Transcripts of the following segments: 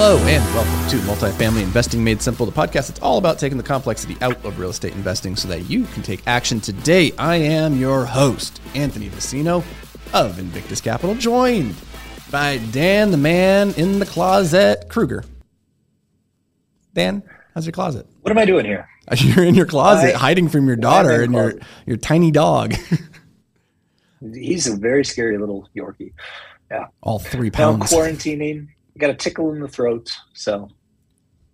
Hello and welcome to Multifamily Investing Made Simple, the podcast. It's all about taking the complexity out of real estate investing so that you can take action today. I am your host, Anthony Vicino of Invictus Capital, joined by Dan, the man in the closet, Krueger. Dan, how's your closet? What am I doing here? You're in your closet, I, hiding from your daughter and your your tiny dog. He's a very scary little Yorkie. Yeah, all three pounds. Now quarantining got a tickle in the throat. So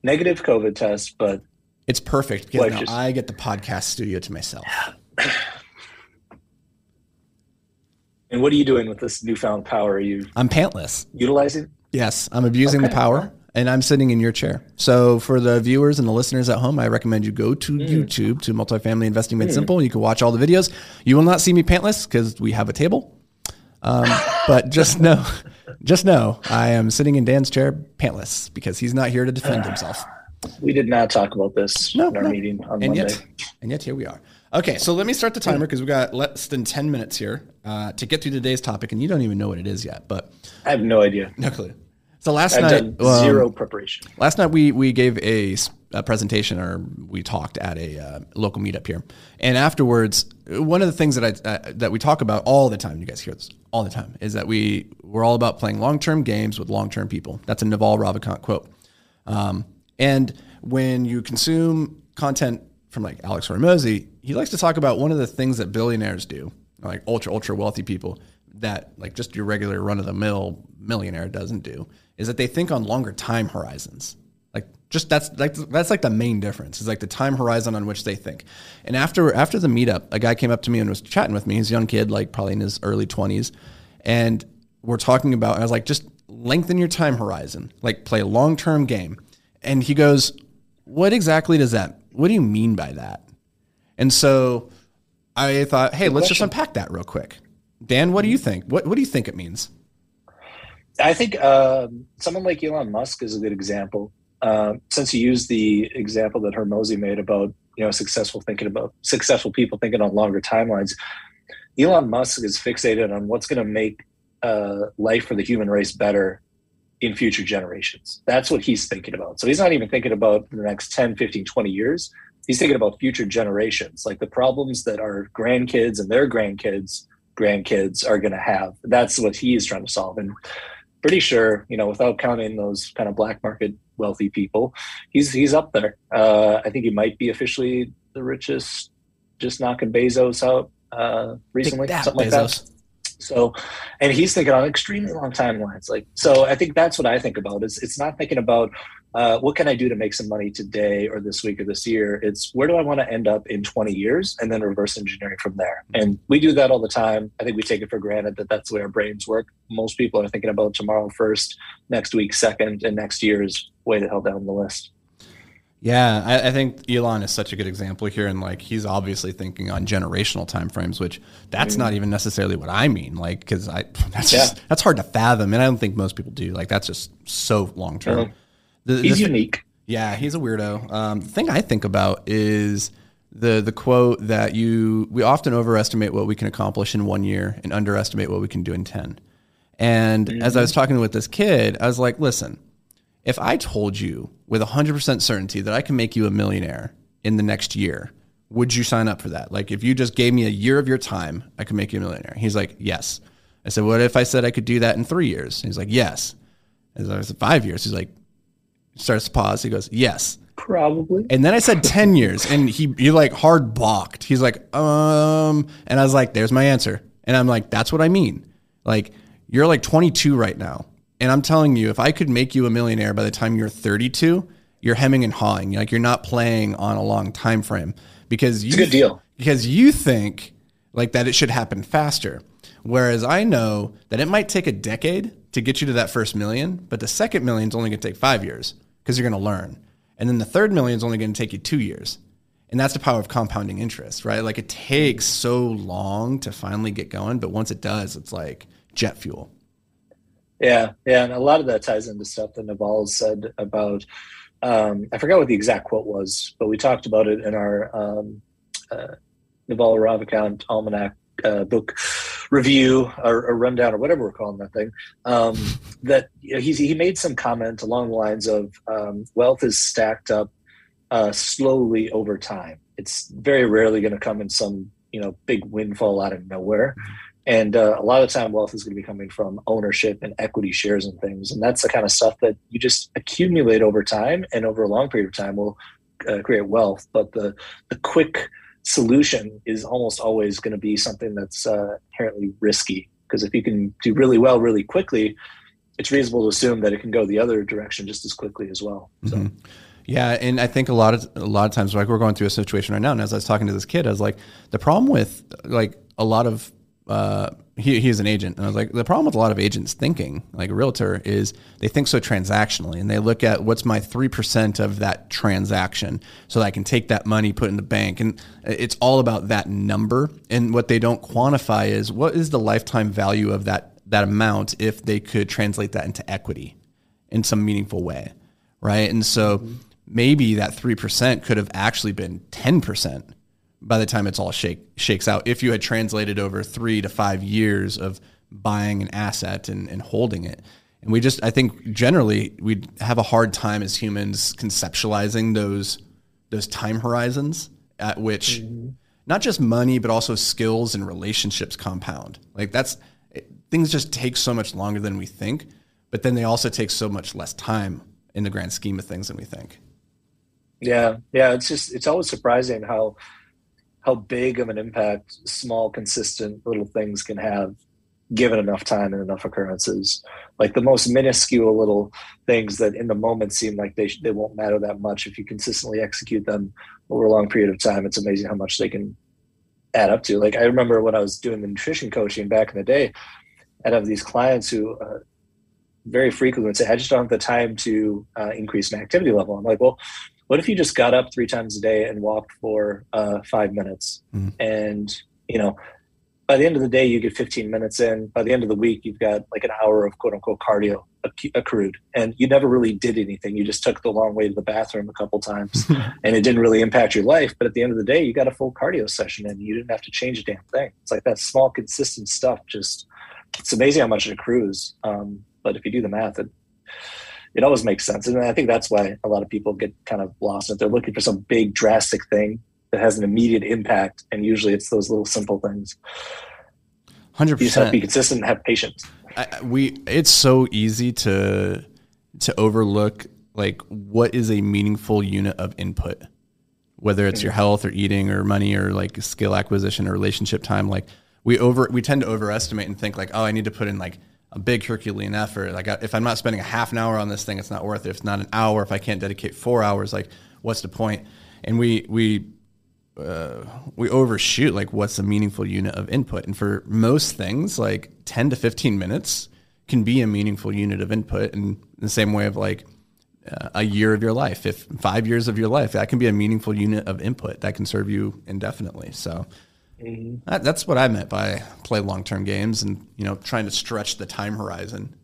negative COVID test, but it's perfect because now just, I get the podcast studio to myself. and what are you doing with this newfound power? Are you? I'm pantless. Utilizing? Yes, I'm abusing okay. the power. And I'm sitting in your chair. So for the viewers and the listeners at home, I recommend you go to mm. YouTube to Multifamily Investing Made mm. Simple. You can watch all the videos. You will not see me pantless because we have a table. Um, but just know just know I am sitting in Dan's chair pantless because he's not here to defend himself. We did not talk about this no, in our no. meeting on and Monday. Yet, and yet here we are. Okay, so let me start the timer because we've got less than 10 minutes here uh, to get through today's topic, and you don't even know what it is yet. But I have no idea. No clue. So last I've night, zero um, preparation. Last night we we gave a, a presentation or we talked at a uh, local meetup here, and afterwards, one of the things that I uh, that we talk about all the time, you guys hear this all the time, is that we we're all about playing long term games with long term people. That's a Naval Ravikant quote. Um, and when you consume content from like Alex Hormozi, he likes to talk about one of the things that billionaires do, like ultra ultra wealthy people that like just your regular run of the mill millionaire doesn't do is that they think on longer time horizons. Like just that's like that's like the main difference is like the time horizon on which they think. And after after the meetup, a guy came up to me and was chatting with me. He's a young kid, like probably in his early twenties, and we're talking about. I was like, just lengthen your time horizon, like play a long term game. And he goes, "What exactly does that? What do you mean by that?" And so I thought, hey, Good let's question. just unpack that real quick. Dan, what do you think? What what do you think it means? I think uh, someone like Elon Musk is a good example. Uh, since you used the example that Hormozi made about you know successful thinking about successful people thinking on longer timelines, Elon Musk is fixated on what's going to make uh, life for the human race better in future generations. That's what he's thinking about. So he's not even thinking about the next 10, 15, 20 years. He's thinking about future generations, like the problems that our grandkids and their grandkids grandkids are going to have. That's what he's trying to solve. And pretty sure, you know, without counting those kind of black market wealthy people, he's he's up there. Uh, I think he might be officially the richest, just knocking Bezos out uh, recently, something like that. So, and he's thinking on extremely long timelines. Like, so I think that's what I think about. Is it's not thinking about uh, what can I do to make some money today or this week or this year. It's where do I want to end up in 20 years, and then reverse engineering from there. Mm-hmm. And we do that all the time. I think we take it for granted that that's the way our brains work. Most people are thinking about tomorrow first, next week second, and next year is way the hell down the list. Yeah, I, I, think Elon is such a good example here, and like he's obviously thinking on generational timeframes, which that's mm. not even necessarily what I mean. Like, because I that's yeah. just that's hard to fathom, and I don't think most people do. Like, that's just so long term. Uh, he's unique. Yeah, he's a weirdo. Um, the thing I think about is the the quote that you we often overestimate what we can accomplish in one year and underestimate what we can do in ten. And mm-hmm. as I was mm-hmm. talking with this kid, I was like, listen if I told you with 100% certainty that I can make you a millionaire in the next year, would you sign up for that? Like, if you just gave me a year of your time, I could make you a millionaire. He's like, yes. I said, what if I said I could do that in three years? He's like, yes. As I said, five years. He's like, starts to pause. He goes, yes. Probably. And then I said 10 years and he, he like hard balked. He's like, um, and I was like, there's my answer. And I'm like, that's what I mean. Like, you're like 22 right now. And I'm telling you, if I could make you a millionaire by the time you're 32, you're hemming and hawing. Like you're not playing on a long time frame because you it's a good deal. Because you think like that it should happen faster. Whereas I know that it might take a decade to get you to that first million, but the second million is only going to take five years because you're going to learn. And then the third million is only going to take you two years. And that's the power of compounding interest, right? Like it takes so long to finally get going, but once it does, it's like jet fuel. Yeah, yeah, and a lot of that ties into stuff that Naval said about. Um, I forgot what the exact quote was, but we talked about it in our um, uh, Naval Ravikant Almanac uh, book review or, or, rundown or whatever we're calling that thing. Um, that you know, he he made some comment along the lines of um, wealth is stacked up uh, slowly over time. It's very rarely going to come in some you know big windfall out of nowhere. And uh, a lot of time, wealth is going to be coming from ownership and equity shares and things. And that's the kind of stuff that you just accumulate over time and over a long period of time will uh, create wealth. But the, the quick solution is almost always going to be something that's uh, inherently risky. Because if you can do really well really quickly, it's reasonable to assume that it can go the other direction just as quickly as well. So. Mm-hmm. Yeah, and I think a lot of a lot of times, like we're going through a situation right now, and as I was talking to this kid, I was like, the problem with like a lot of uh, he, he is an agent. And I was like, the problem with a lot of agents thinking, like a realtor, is they think so transactionally and they look at what's my 3% of that transaction so that I can take that money, put in the bank. And it's all about that number. And what they don't quantify is what is the lifetime value of that, that amount if they could translate that into equity in some meaningful way. Right. And so mm-hmm. maybe that 3% could have actually been 10% by the time it's all shake, shakes out. If you had translated over three to five years of buying an asset and, and holding it. And we just, I think generally we have a hard time as humans conceptualizing those, those time horizons at which mm-hmm. not just money, but also skills and relationships compound. Like that's, it, things just take so much longer than we think, but then they also take so much less time in the grand scheme of things than we think. Yeah. Yeah. It's just, it's always surprising how, how big of an impact small, consistent little things can have given enough time and enough occurrences. Like the most minuscule little things that in the moment seem like they, they won't matter that much. If you consistently execute them over a long period of time, it's amazing how much they can add up to. Like I remember when I was doing the nutrition coaching back in the day, I'd have these clients who uh, very frequently would say, I just don't have the time to uh, increase my activity level. I'm like, well, what if you just got up three times a day and walked for uh, five minutes? Mm. and you know by the end of the day you get 15 minutes in. By the end of the week you've got like an hour of quote unquote cardio accrued. And you never really did anything. You just took the long way to the bathroom a couple times and it didn't really impact your life. But at the end of the day you got a full cardio session and you didn't have to change a damn thing. It's like that small consistent stuff just it's amazing how much it accrues. Um, but if you do the math it it always makes sense. And I think that's why a lot of people get kind of lost. If they're looking for some big drastic thing that has an immediate impact, and usually it's those little simple things. Hundred percent. You just have to be consistent and have patience. I, we it's so easy to to overlook like what is a meaningful unit of input, whether it's mm-hmm. your health or eating or money or like skill acquisition or relationship time. Like we over we tend to overestimate and think like, oh, I need to put in like a big Herculean effort. Like if I'm not spending a half an hour on this thing, it's not worth it. If it's not an hour, if I can't dedicate four hours, like what's the point? And we we uh, we overshoot like what's a meaningful unit of input. And for most things, like 10 to 15 minutes can be a meaningful unit of input. in the same way of like uh, a year of your life, if five years of your life, that can be a meaningful unit of input that can serve you indefinitely. So Mm-hmm. That, that's what I meant by play long term games and you know trying to stretch the time horizon.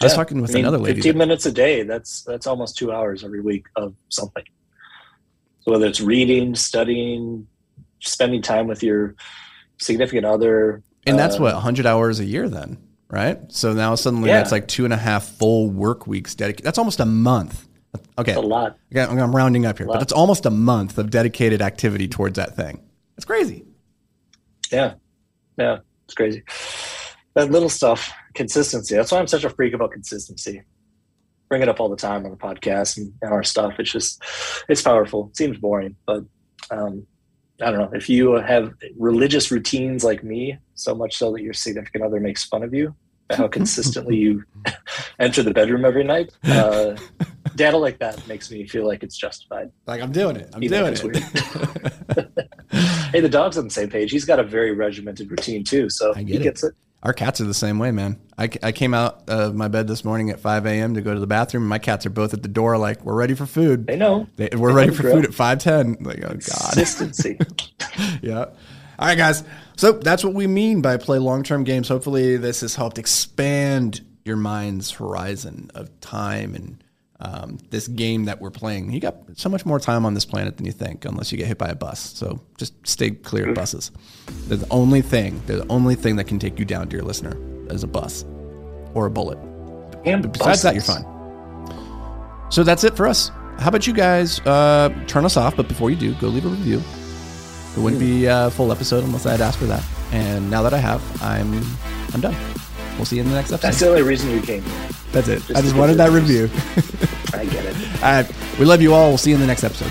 I was talking with I mean, another lady. Fifteen that, minutes a day. That's that's almost two hours every week of something. So whether it's reading, studying, spending time with your significant other, and that's uh, what hundred hours a year then, right? So now suddenly yeah. that's like two and a half full work weeks dedicated. That's almost a month. Okay, that's a lot. Again, I'm rounding up here, but it's almost a month of dedicated activity towards that thing. It's crazy. Yeah. Yeah. It's crazy. That little stuff, consistency. That's why I'm such a freak about consistency. Bring it up all the time on the podcast and, and our stuff. It's just, it's powerful. It seems boring, but um, I don't know if you have religious routines like me, so much so that your significant other makes fun of you, how consistently you enter the bedroom every night. Uh, data like that makes me feel like it's justified. Like I'm doing it. I'm Even doing it. hey, the dog's on the same page. He's got a very regimented routine too, so get he gets it. Our cats are the same way, man. I, I came out of my bed this morning at 5 a.m. to go to the bathroom. My cats are both at the door, like, we're ready for food. They know. They, we're they ready for food at 5:10. Like, oh, God. Consistency. yeah. All right, guys. So that's what we mean by play long term games. Hopefully, this has helped expand your mind's horizon of time and um, this game that we're playing. You got so much more time on this planet than you think, unless you get hit by a bus. So just stay clear of buses. They're the only thing. They're the only thing that can take you down, dear listener, is a bus or a bullet. And but besides buses. that, you're fine. So that's it for us. How about you guys uh, turn us off? But before you do, go leave a review. It wouldn't be a full episode unless I'd asked for that. And now that I have, I'm I'm done. We'll see you in the next episode. That's the only reason you came. That's it. Just I just wanted that review. I get it. All right. We love you all. We'll see you in the next episode.